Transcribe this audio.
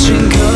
请